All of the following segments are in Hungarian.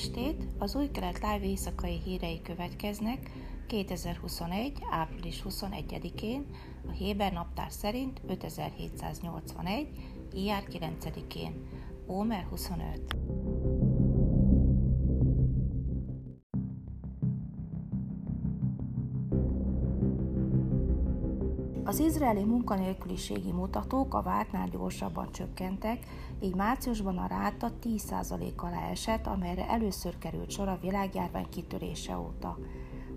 estét! Az új kelet live éjszakai hírei következnek 2021. április 21-én, a Héber naptár szerint 5781. ijár 9-én, Ómer 25. Az izraeli munkanélküliségi mutatók a vártnál gyorsabban csökkentek, így márciusban a ráta 10% alá esett, amelyre először került sor a világjárvány kitörése óta.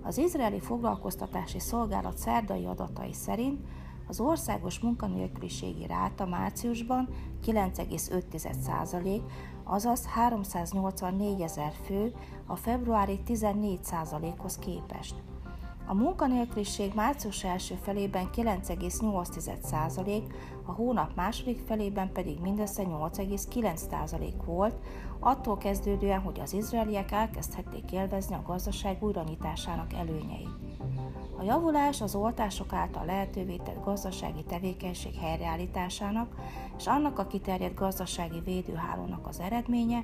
Az izraeli foglalkoztatási szolgálat szerdai adatai szerint az országos munkanélküliségi ráta márciusban 9,5%, azaz 384 ezer fő a februári 14%-hoz képest. A munkanélküliség március első felében 9,8%, a hónap második felében pedig mindössze 8,9% volt, attól kezdődően, hogy az izraeliek elkezdhették élvezni a gazdaság újranyitásának előnyeit. A javulás az oltások által lehetővé tett gazdasági tevékenység helyreállításának és annak a kiterjedt gazdasági védőhálónak az eredménye,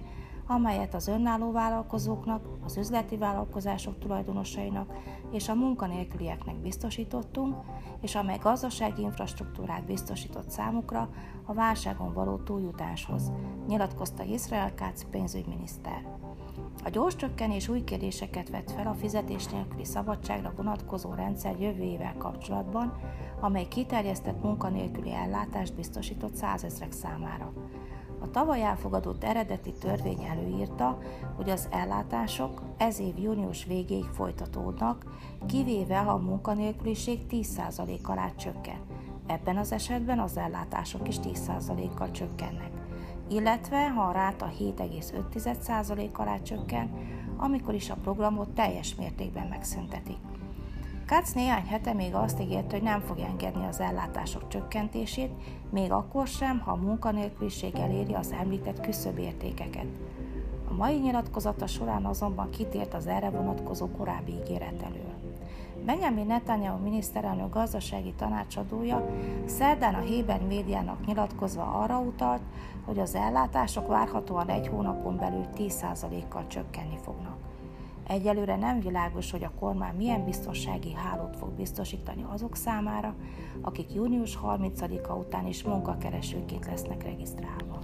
amelyet az önálló vállalkozóknak, az üzleti vállalkozások tulajdonosainak és a munkanélkülieknek biztosítottunk, és amely gazdasági infrastruktúrát biztosított számukra a válságon való túljutáshoz, nyilatkozta Israel Katz pénzügyminiszter. A gyors csökkenés új kérdéseket vett fel a fizetés nélküli szabadságra vonatkozó rendszer jövőjével kapcsolatban, amely kiterjesztett munkanélküli ellátást biztosított százezrek számára. A tavaly elfogadott eredeti törvény előírta, hogy az ellátások ez év június végéig folytatódnak, kivéve ha a munkanélküliség 10% alá csökken. Ebben az esetben az ellátások is 10%-kal csökkennek. Illetve ha a ráta 7,5% alá csökken, amikor is a programot teljes mértékben megszüntetik. Katz néhány hete még azt ígérte, hogy nem fog engedni az ellátások csökkentését, még akkor sem, ha a munkanélküliség eléri az említett küszöbértékeket. A mai nyilatkozata során azonban kitért az erre vonatkozó korábbi ígéret elől. Benjamin Netanyahu miniszterelnök gazdasági tanácsadója szerdán a Héber médiának nyilatkozva arra utalt, hogy az ellátások várhatóan egy hónapon belül 10%-kal csökkenni fognak. Egyelőre nem világos, hogy a kormány milyen biztonsági hálót fog biztosítani azok számára, akik június 30-a után is munkakeresőként lesznek regisztrálva.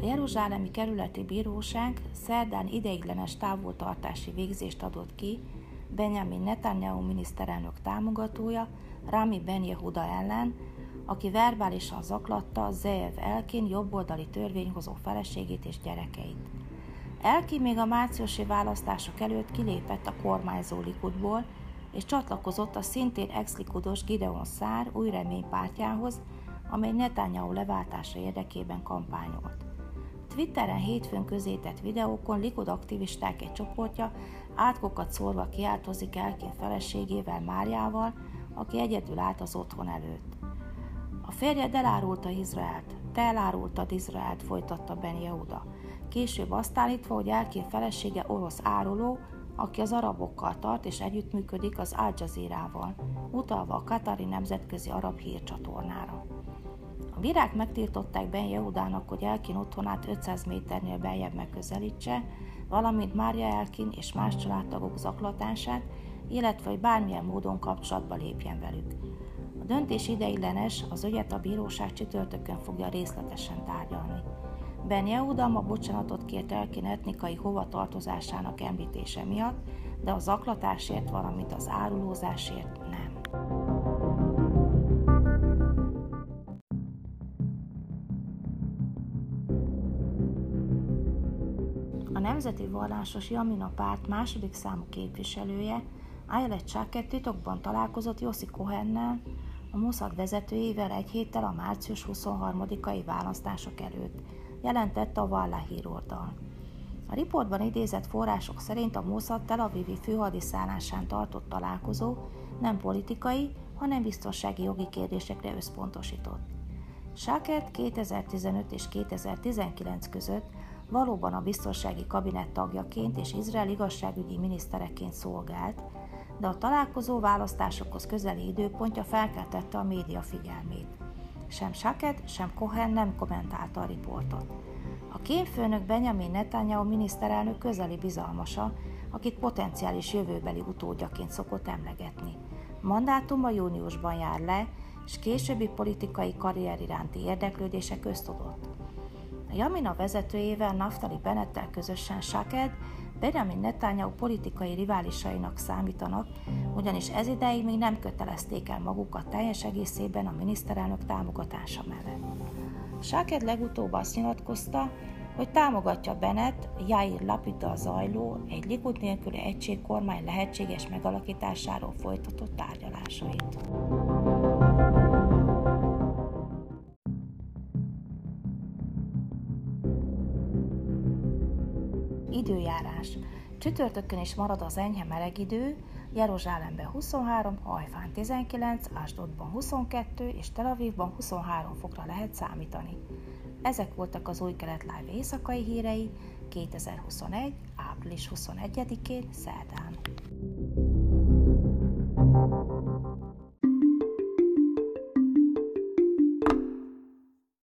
A Jeruzsálemi Kerületi Bíróság szerdán ideiglenes távoltartási végzést adott ki Benjamin Netanyahu miniszterelnök támogatója Rami Ben Yehuda ellen, aki verbálisan zaklatta Zeev Elkin jobboldali törvényhozó feleségét és gyerekeit. Elkin még a márciusi választások előtt kilépett a kormányzó Likudból, és csatlakozott a szintén ex-likudos Gideon Szár új reménypártjához, amely Netanyahu leváltása érdekében kampányolt. Twitteren hétfőn közétett videókon Likud aktivisták egy csoportja átkokat szórva kiáltozik Elkin feleségével Máriával, aki egyedül állt az otthon előtt. Férjed elárulta Izraelt, te elárultad Izraelt, folytatta Ben Yehuda. Később azt állítva, hogy Elkén felesége orosz áruló, aki az arabokkal tart és együttműködik az Al Jazeera-val, utalva a Katari Nemzetközi Arab Hírcsatornára. A bírák megtiltották Ben Jehudának, hogy Elkin otthonát 500 méternél beljebb megközelítse, valamint Mária Elkin és más családtagok zaklatását, illetve hogy bármilyen módon kapcsolatba lépjen velük. Döntés ideiglenes, az ügyet a bíróság csütörtökön fogja részletesen tárgyalni. Ben Yehuda ma bocsánatot kért Elkin etnikai hovatartozásának említése miatt, de a zaklatásért, valamint az árulózásért nem. A Nemzeti Vallásos Jamina párt második számú képviselője, Ayelet Chaket titokban találkozott Jossi Kohennel, a Mossad vezetőjével egy héttel a március 23-ai választások előtt, jelentette a Valla híroldal. A riportban idézett források szerint a Mossad Tel Avivi főhadiszállásán tartott találkozó nem politikai, hanem biztonsági jogi kérdésekre összpontosított. Sáket 2015 és 2019 között valóban a biztonsági kabinet tagjaként és Izrael igazságügyi minisztereként szolgált, de a találkozó választásokhoz közeli időpontja felkeltette a média figyelmét. Sem Saket, sem Cohen nem kommentálta a riportot. A kémfőnök Benjamin Netanyahu miniszterelnök közeli bizalmasa, akit potenciális jövőbeli utódjaként szokott emlegetni. Mandátuma júniusban jár le, és későbbi politikai karrier iránti érdeklődése köztudott. A Jamina vezetőjével Naftali Bennettel közösen Shaked Benjamin Netanyahu politikai riválisainak számítanak, ugyanis ez ideig még nem kötelezték el magukat teljes egészében a miniszterelnök támogatása mellett. Shaked legutóbb azt nyilatkozta, hogy támogatja Bennett Jair Lapida zajló egy Likud nélküli egységkormány lehetséges megalakításáról folytatott tárgyalásait. Időjárás. Csütörtökön is marad az enyhe meleg idő, Jeruzsálemben 23, Hajfán 19, Ásdodban 22 és Tel Avivban 23 fokra lehet számítani. Ezek voltak az új kelet live éjszakai hírei 2021. április 21-én szerdán.